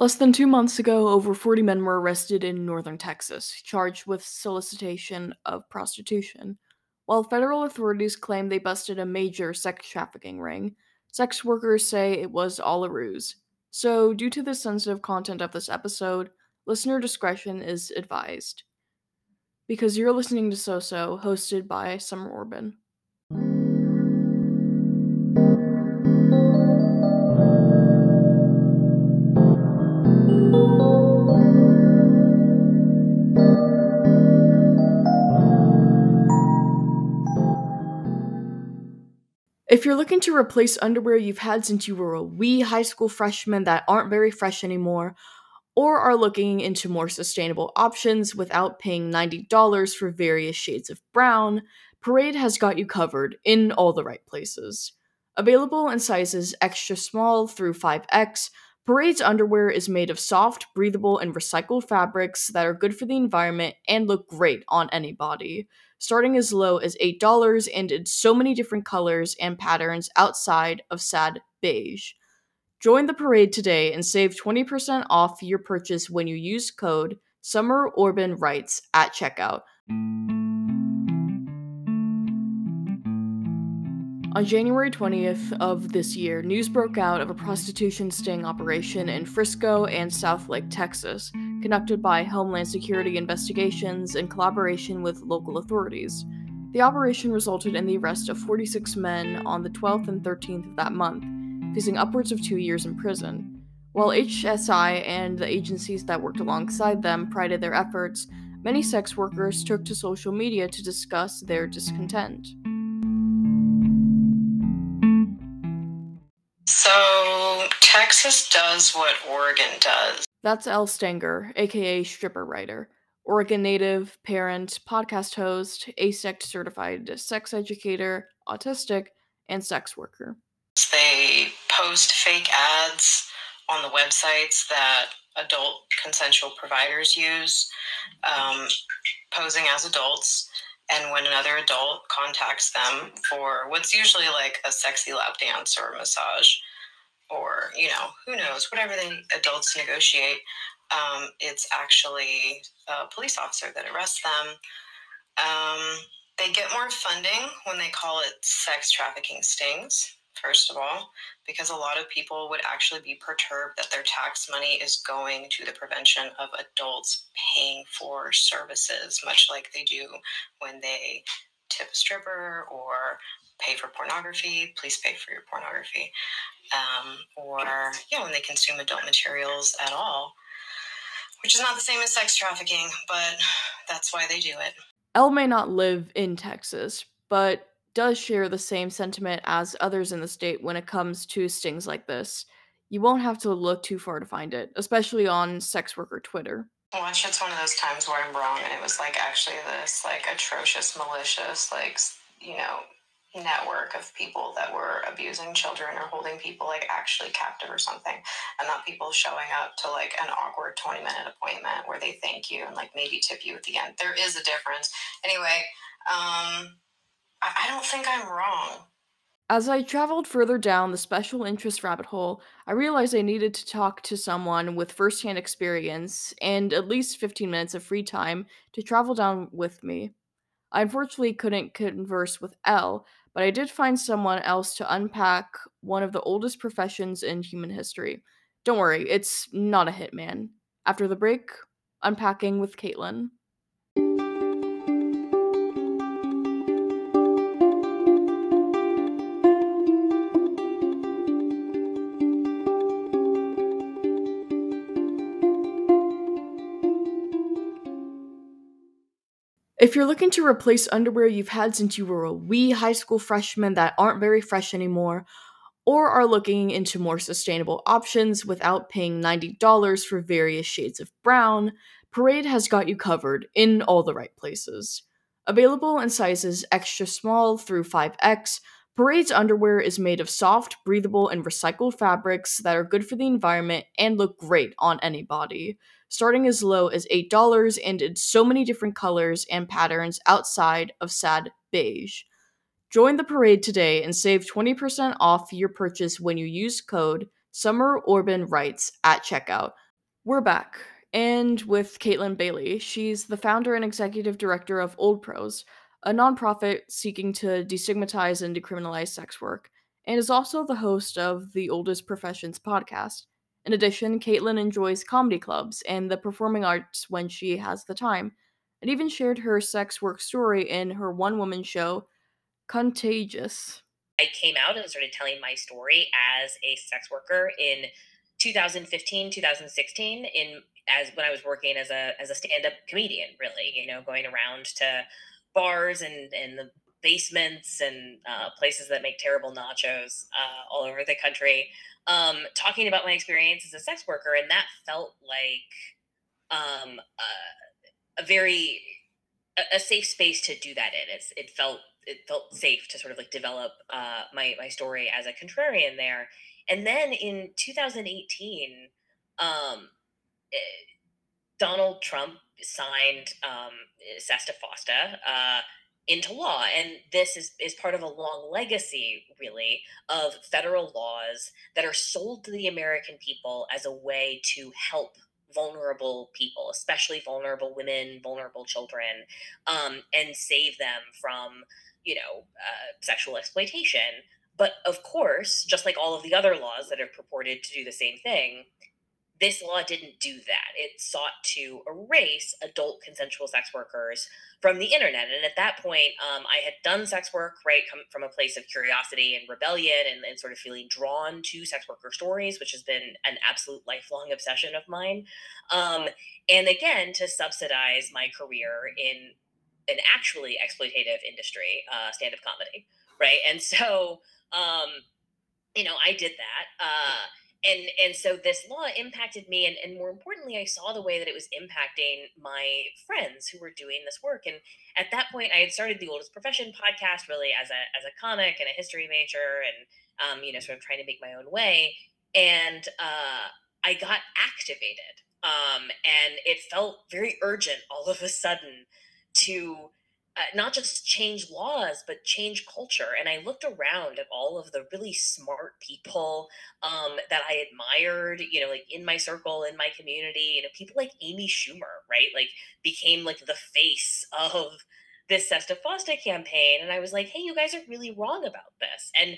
Less than two months ago, over 40 men were arrested in northern Texas, charged with solicitation of prostitution. While federal authorities claim they busted a major sex trafficking ring, sex workers say it was all a ruse. So, due to the sensitive content of this episode, listener discretion is advised. Because you're listening to So So, hosted by Summer Orban. If you're looking to replace underwear you've had since you were a wee high school freshman that aren't very fresh anymore, or are looking into more sustainable options without paying $90 for various shades of brown, Parade has got you covered in all the right places. Available in sizes extra small through 5X, Parade's underwear is made of soft, breathable, and recycled fabrics that are good for the environment and look great on any body starting as low as $8 and in so many different colors and patterns outside of sad beige. Join the parade today and save 20% off your purchase when you use code SummerOrbanWrites at checkout. On January 20th of this year, news broke out of a prostitution sting operation in Frisco and Southlake, Texas, conducted by Homeland Security Investigations in collaboration with local authorities. The operation resulted in the arrest of 46 men on the 12th and 13th of that month, facing upwards of two years in prison. While HSI and the agencies that worked alongside them prided their efforts, many sex workers took to social media to discuss their discontent. So, Texas does what Oregon does. That's Elle Stanger, aka Stripper Writer, Oregon native, parent, podcast host, AASECT certified sex educator, autistic, and sex worker. They post fake ads on the websites that adult consensual providers use, um, posing as adults. And when another adult contacts them for what's usually like a sexy lap dance or a massage, or you know who knows whatever the adults negotiate um, it's actually a police officer that arrests them. Um, they get more funding when they call it sex trafficking stings first of all because a lot of people would actually be perturbed that their tax money is going to the prevention of adults paying for services much like they do when they tip a stripper or pay for pornography, please pay for your pornography. Um, or, yeah, when they consume adult materials at all, which is not the same as sex trafficking, but that's why they do it. Elle may not live in Texas, but does share the same sentiment as others in the state when it comes to stings like this. You won't have to look too far to find it, especially on sex worker Twitter. Watch, it's one of those times where I'm wrong, and it was like actually this like atrocious, malicious, like you know, network of people that were abusing children or holding people like actually captive or something and not people showing up to like an awkward 20 minute appointment where they thank you and like maybe tip you at the end. There is a difference. Anyway um i, I don't think i'm wrong. As I traveled further down the special interest rabbit hole, I realized I needed to talk to someone with firsthand experience and at least 15 minutes of free time to travel down with me. I unfortunately couldn't converse with Elle, but I did find someone else to unpack one of the oldest professions in human history. Don't worry, it's not a hitman. After the break, unpacking with Caitlin. If you're looking to replace underwear you've had since you were a wee high school freshman that aren't very fresh anymore, or are looking into more sustainable options without paying $90 for various shades of brown, Parade has got you covered in all the right places. Available in sizes extra small through 5X, Parade's underwear is made of soft, breathable, and recycled fabrics that are good for the environment and look great on any body starting as low as $8 and in so many different colors and patterns outside of sad beige. Join the parade today and save 20% off your purchase when you use code SummerOrbanWrites at checkout. We're back, and with Caitlin Bailey. She's the founder and executive director of Old Pros, a nonprofit seeking to destigmatize and decriminalize sex work, and is also the host of the Oldest Professions podcast. In addition, Caitlin enjoys comedy clubs and the performing arts when she has the time, and even shared her sex work story in her one woman show, Contagious. I came out and started telling my story as a sex worker in 2015 2016 in as when i was working as a as a stand-up comedian really you know going around to bars and and the basements and uh, places that make terrible nachos uh, all over the country. Um, talking about my experience as a sex worker and that felt like um, uh, a very a, a, safe space to do that in. It's it felt it felt safe to sort of like develop uh, my my story as a contrarian there. And then in 2018, um, eh, Donald Trump signed um, SESTA FOSTA uh, into law. And this is, is part of a long legacy, really, of federal laws that are sold to the American people as a way to help vulnerable people, especially vulnerable women, vulnerable children, um, and save them from, you know, uh, sexual exploitation. But of course, just like all of the other laws that have purported to do the same thing, this law didn't do that. It sought to erase adult consensual sex workers from the internet. And at that point, um, I had done sex work, right, come from a place of curiosity and rebellion and, and, sort of feeling drawn to sex worker stories, which has been an absolute lifelong obsession of mine. Um, and again, to subsidize my career in an actually exploitative industry, uh, stand up comedy, right? And so, um, you know, I did that. Uh, and and so this law impacted me and, and more importantly i saw the way that it was impacting my friends who were doing this work and at that point i had started the oldest profession podcast really as a as a comic and a history major and um, you know sort of trying to make my own way and uh, i got activated um, and it felt very urgent all of a sudden to uh, not just change laws but change culture and i looked around at all of the really smart people um, that i admired you know like in my circle in my community you know people like amy schumer right like became like the face of this SESTA FOSTA campaign and i was like hey you guys are really wrong about this and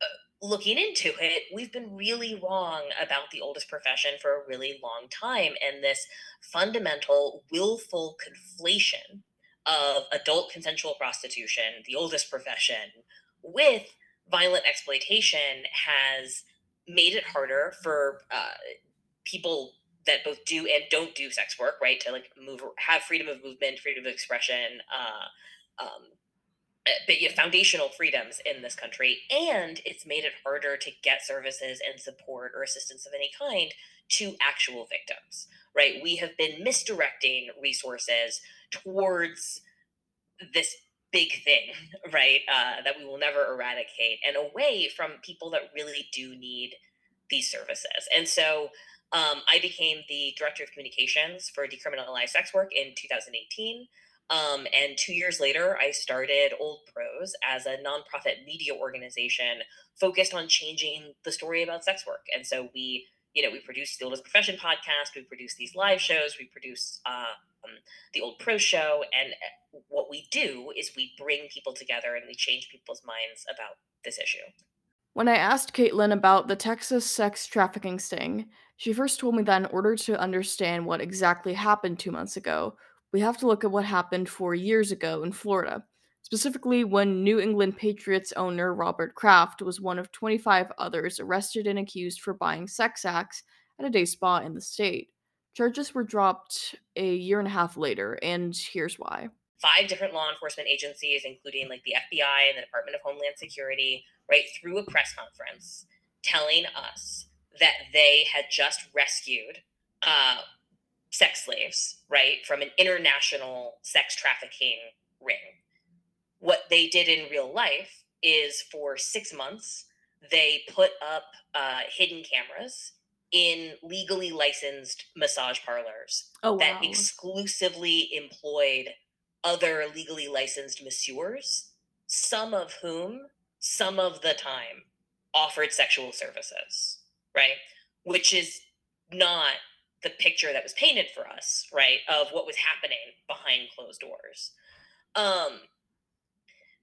uh, looking into it we've been really wrong about the oldest profession for a really long time and this fundamental willful conflation of adult consensual prostitution, the oldest profession, with violent exploitation has made it harder for uh, people that both do and don't do sex work, right? To like move, have freedom of movement, freedom of expression, uh, um, eh, but yeah, foundational freedoms in this country, and it's made it harder to get services and support or assistance of any kind to actual victims, right? We have been misdirecting resources towards this big thing, right? Uh, that we will never eradicate, and away from people that really do need these services. And so um, I became the director of communications for decriminalized sex work in 2018. Um, and two years later, I started Old Pros as a nonprofit media organization focused on changing the story about sex work. And so we you know, we produce the Oldest Profession podcast, we produce these live shows, we produce uh, um, the Old Pro Show, and uh, what we do is we bring people together and we change people's minds about this issue. When I asked Caitlin about the Texas sex trafficking sting, she first told me that in order to understand what exactly happened two months ago, we have to look at what happened four years ago in Florida specifically when New England Patriots owner Robert Kraft was one of 25 others arrested and accused for buying sex acts at a day spa in the state. Charges were dropped a year and a half later, and here's why. Five different law enforcement agencies, including like the FBI and the Department of Homeland Security, right, through a press conference telling us that they had just rescued uh, sex slaves, right, from an international sex trafficking ring what they did in real life is for six months, they put up uh, hidden cameras in legally licensed massage parlors oh, wow. that exclusively employed other legally licensed masseurs, some of whom, some of the time, offered sexual services, right? Which is not the picture that was painted for us, right, of what was happening behind closed doors. Um,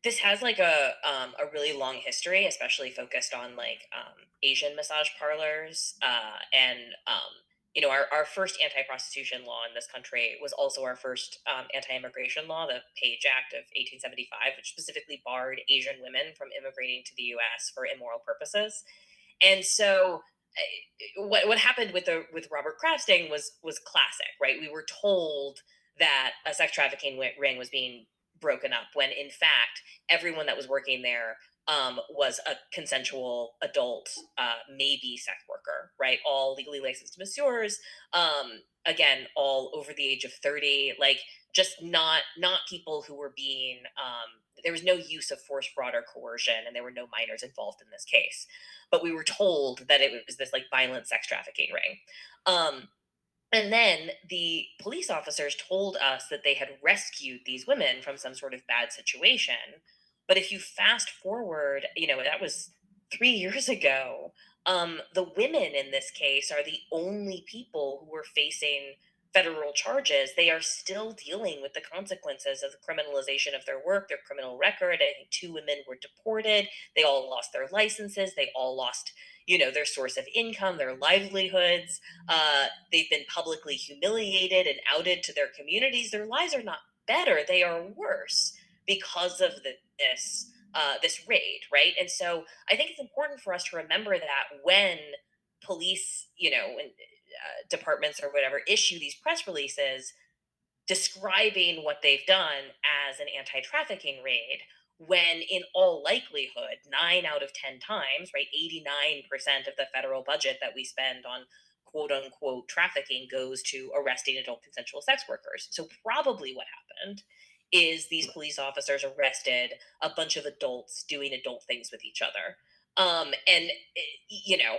this has like a um, a really long history, especially focused on like um, Asian massage parlors uh, and um, you know, our, our first anti-prostitution law in this country was also our first um, anti-immigration law, the Page Act of 1875, which specifically barred Asian women from immigrating to the U.S. for immoral purposes. And so, eh, what what happened with the with Robert Kraft thing was was classic, right? We were told that a sex trafficking ring was being broken up when in fact everyone that was working there um, was a consensual adult, uh, maybe sex worker, right? All legally licensed masseurs, um, again, all over the age of 30, like just not not people who were being um, there was no use of force, fraud, or coercion, and there were no minors involved in this case. But we were told that it was this like violent sex trafficking ring. Um, and then the police officers told us that they had rescued these women from some sort of bad situation but if you fast forward, you know, that was three years ago. Um, the women in this case are the only people who are facing federal charges. They are still dealing with the consequences of the criminalization of their work, their criminal record. I think two women were deported. They all lost their licenses. They all lost, you know, their source of income, their livelihoods. Uh, they've been publicly humiliated and outed to their communities. Their lives are not better; they are worse because of the, this uh, this raid, right? And so I think it's important for us to remember that when police, you know, when, uh, departments or whatever issue these press releases describing what they've done as an anti-trafficking raid when in all likelihood 9 out of 10 times right 89% of the federal budget that we spend on quote unquote trafficking goes to arresting adult consensual sex workers so probably what happened is these police officers arrested a bunch of adults doing adult things with each other. Um, and, eh, you know,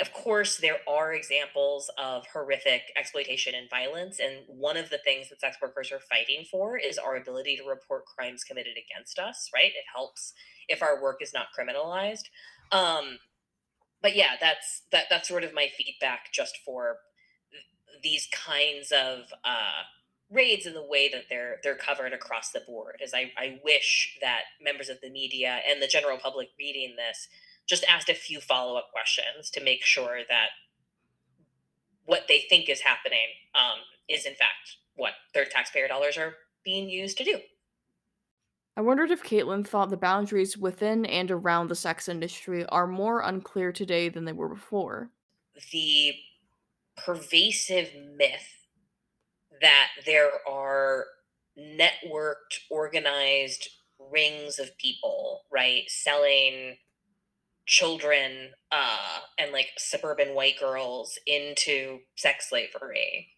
of course, there are examples of horrific exploitation and violence. And one of the things that sex workers are fighting for is our ability to report crimes committed against us, right? It helps if our work is not criminalized. Um, but yeah, that's that that's sort of my feedback just for these kinds of uh, raids and the way that they're they're covered across the board is I, I wish that members of the media and the general public reading this just asked a few follow-up questions to make sure that what they think is happening um, is in fact what their taxpayer dollars are being used to do I wondered if Caitlin thought the boundaries within and around the sex industry are more unclear today than they were before. The pervasive myth that there are networked, organized rings of people, right, selling children uh, and like suburban white girls into sex slavery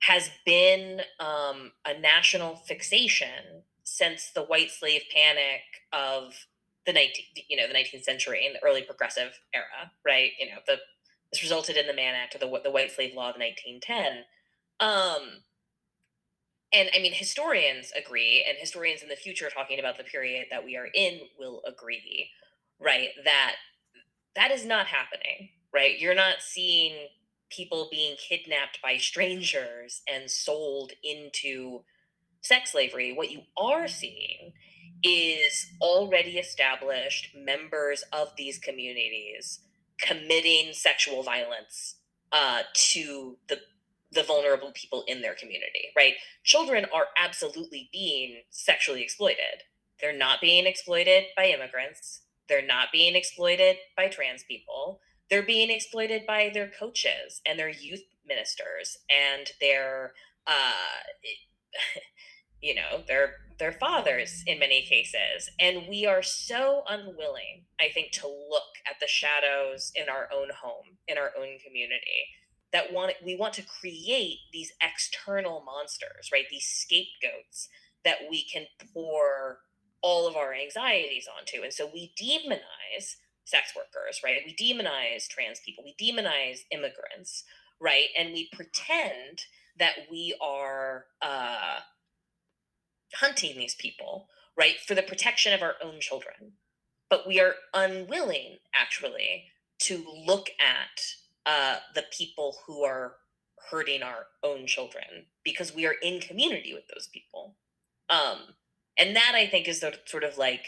has been um, a national fixation since the white slave panic of the 19 you know the 19th century and the early progressive era right? You know the this resulted in the mann act or the, the white slave law of 1910 um, and I mean, historians agree, and historians in the future talking about the period that we are in will agree, right? That that is not happening, right? You're not seeing people being kidnapped by strangers and sold into sex slavery. What you are seeing is already established members of these communities committing sexual violence uh, to the the vulnerable people in their community, right? Children are absolutely being sexually exploited. They're not being exploited by immigrants. They're not being exploited by trans people. They're being exploited by their coaches and their youth ministers and their, uh, you know, their their fathers in many cases. And we are so unwilling, I think, to look at the shadows in our own home, in our own community that want we want to create these external monsters, right? These scapegoats that we can pour all of our anxieties onto. And so we demonize sex workers, right? We demonize trans people, we demonize immigrants, right? And we pretend that we are uh, hunting these people, right, for the protection of our own children. But we are unwilling, actually, to look at uh, the people who are hurting our own children because we are in community with those people. Um, and that I think is the sort of like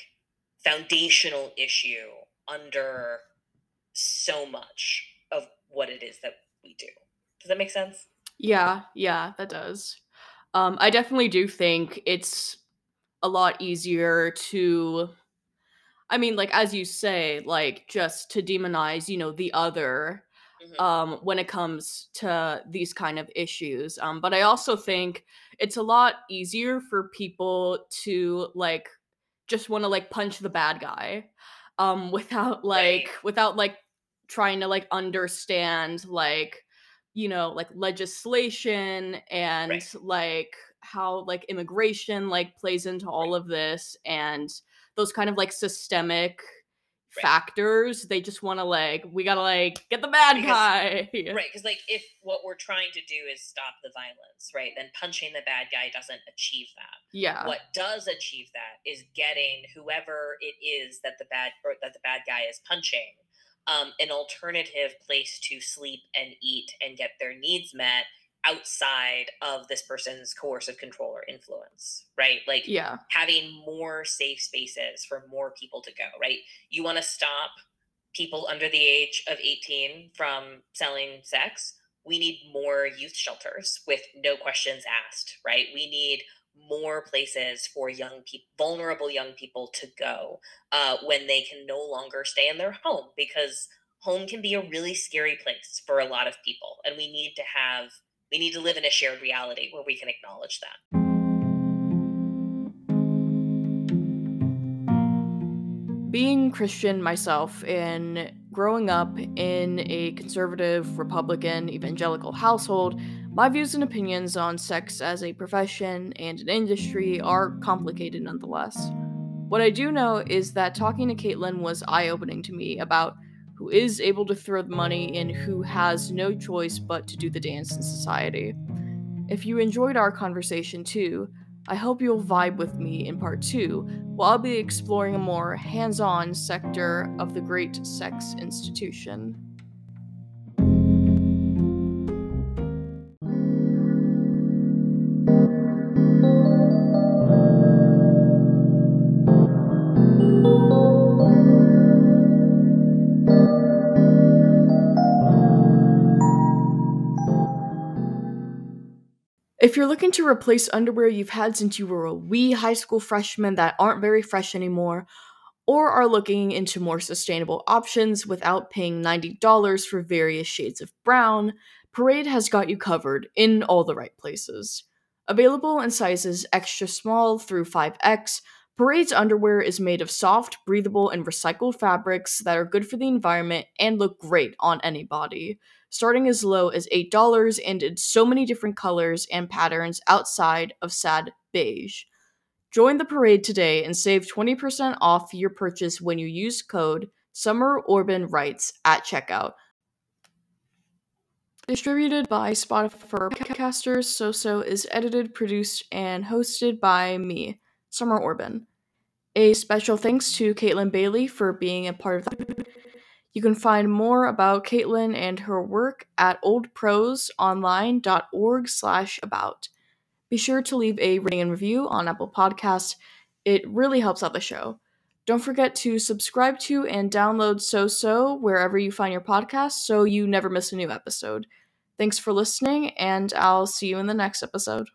foundational issue under so much of what it is that we do. Does that make sense? Yeah, yeah, that does. Um, I definitely do think it's a lot easier to I mean, like as you say, like just to demonize, you know, the other Mhm. um when it comes to these kind of issues. Um but I also think it's a lot easier for people to like just want to like punch the bad guy um without like Right. without like trying to like understand like you know like legislation Right. and like how like immigration like plays into Right. all of this and those kind of like systemic Right. factors they just want to like we gotta like get the bad Because- guy Right, because like if what we're trying to do is stop the violence, right, then punching the bad guy doesn't achieve that. yeah What does achieve that is getting whoever it is that the bad or that the bad guy is punching um, an alternative place to sleep and eat and get their needs met outside of this person's coercive control or influence, right? Like yeah having more safe spaces for more people to go, right? You want to stop people under the age of 18 from selling sex. We need more youth shelters with no questions asked, right? We need more places for young people, vulnerable young people to go uh, when they can no longer stay in their home because home can be a really scary place for a lot of people. And we need to have, we need to live in a shared reality where we can acknowledge that. being Christian myself and growing up in a conservative, Republican, evangelical household, my views and opinions on sex as a profession and an industry are complicated nonetheless. What I do know is that talking to Caitlin was eye opening to me about who is able to throw the money and who has no choice but to do the dance in society. If you enjoyed our conversation too, I hope you'll vibe with me in part two, while I'll be exploring a more hands on sector of the great sex institution. If you're looking to replace underwear you've had since you were a wee high school freshman that aren't very fresh anymore, or are looking into more sustainable options without paying $90 for various shades of brown, Parade has got you covered in all the right places. Available in sizes extra small through 5X, Parade's underwear is made of soft, breathable, and recycled fabrics that are good for the environment and look great on any body starting as low as $8 and in so many different colors and patterns outside of sad beige. Join the parade today and save 20% off your purchase when you use code SummerOrbanWrites at checkout. Distributed by Spotify for podcasters, Soso is edited, produced, and hosted by me, Summer Orban. A special thanks to Caitlin Bailey for being a part of the you can find more about Caitlin and her work at oldprosonline.org slash about. Be sure to leave a rating and review on Apple Podcasts. It really helps out the show. Don't forget to subscribe to and download So So wherever you find your podcast so you never miss a new episode. Thanks for listening, and I'll see you in the next episode.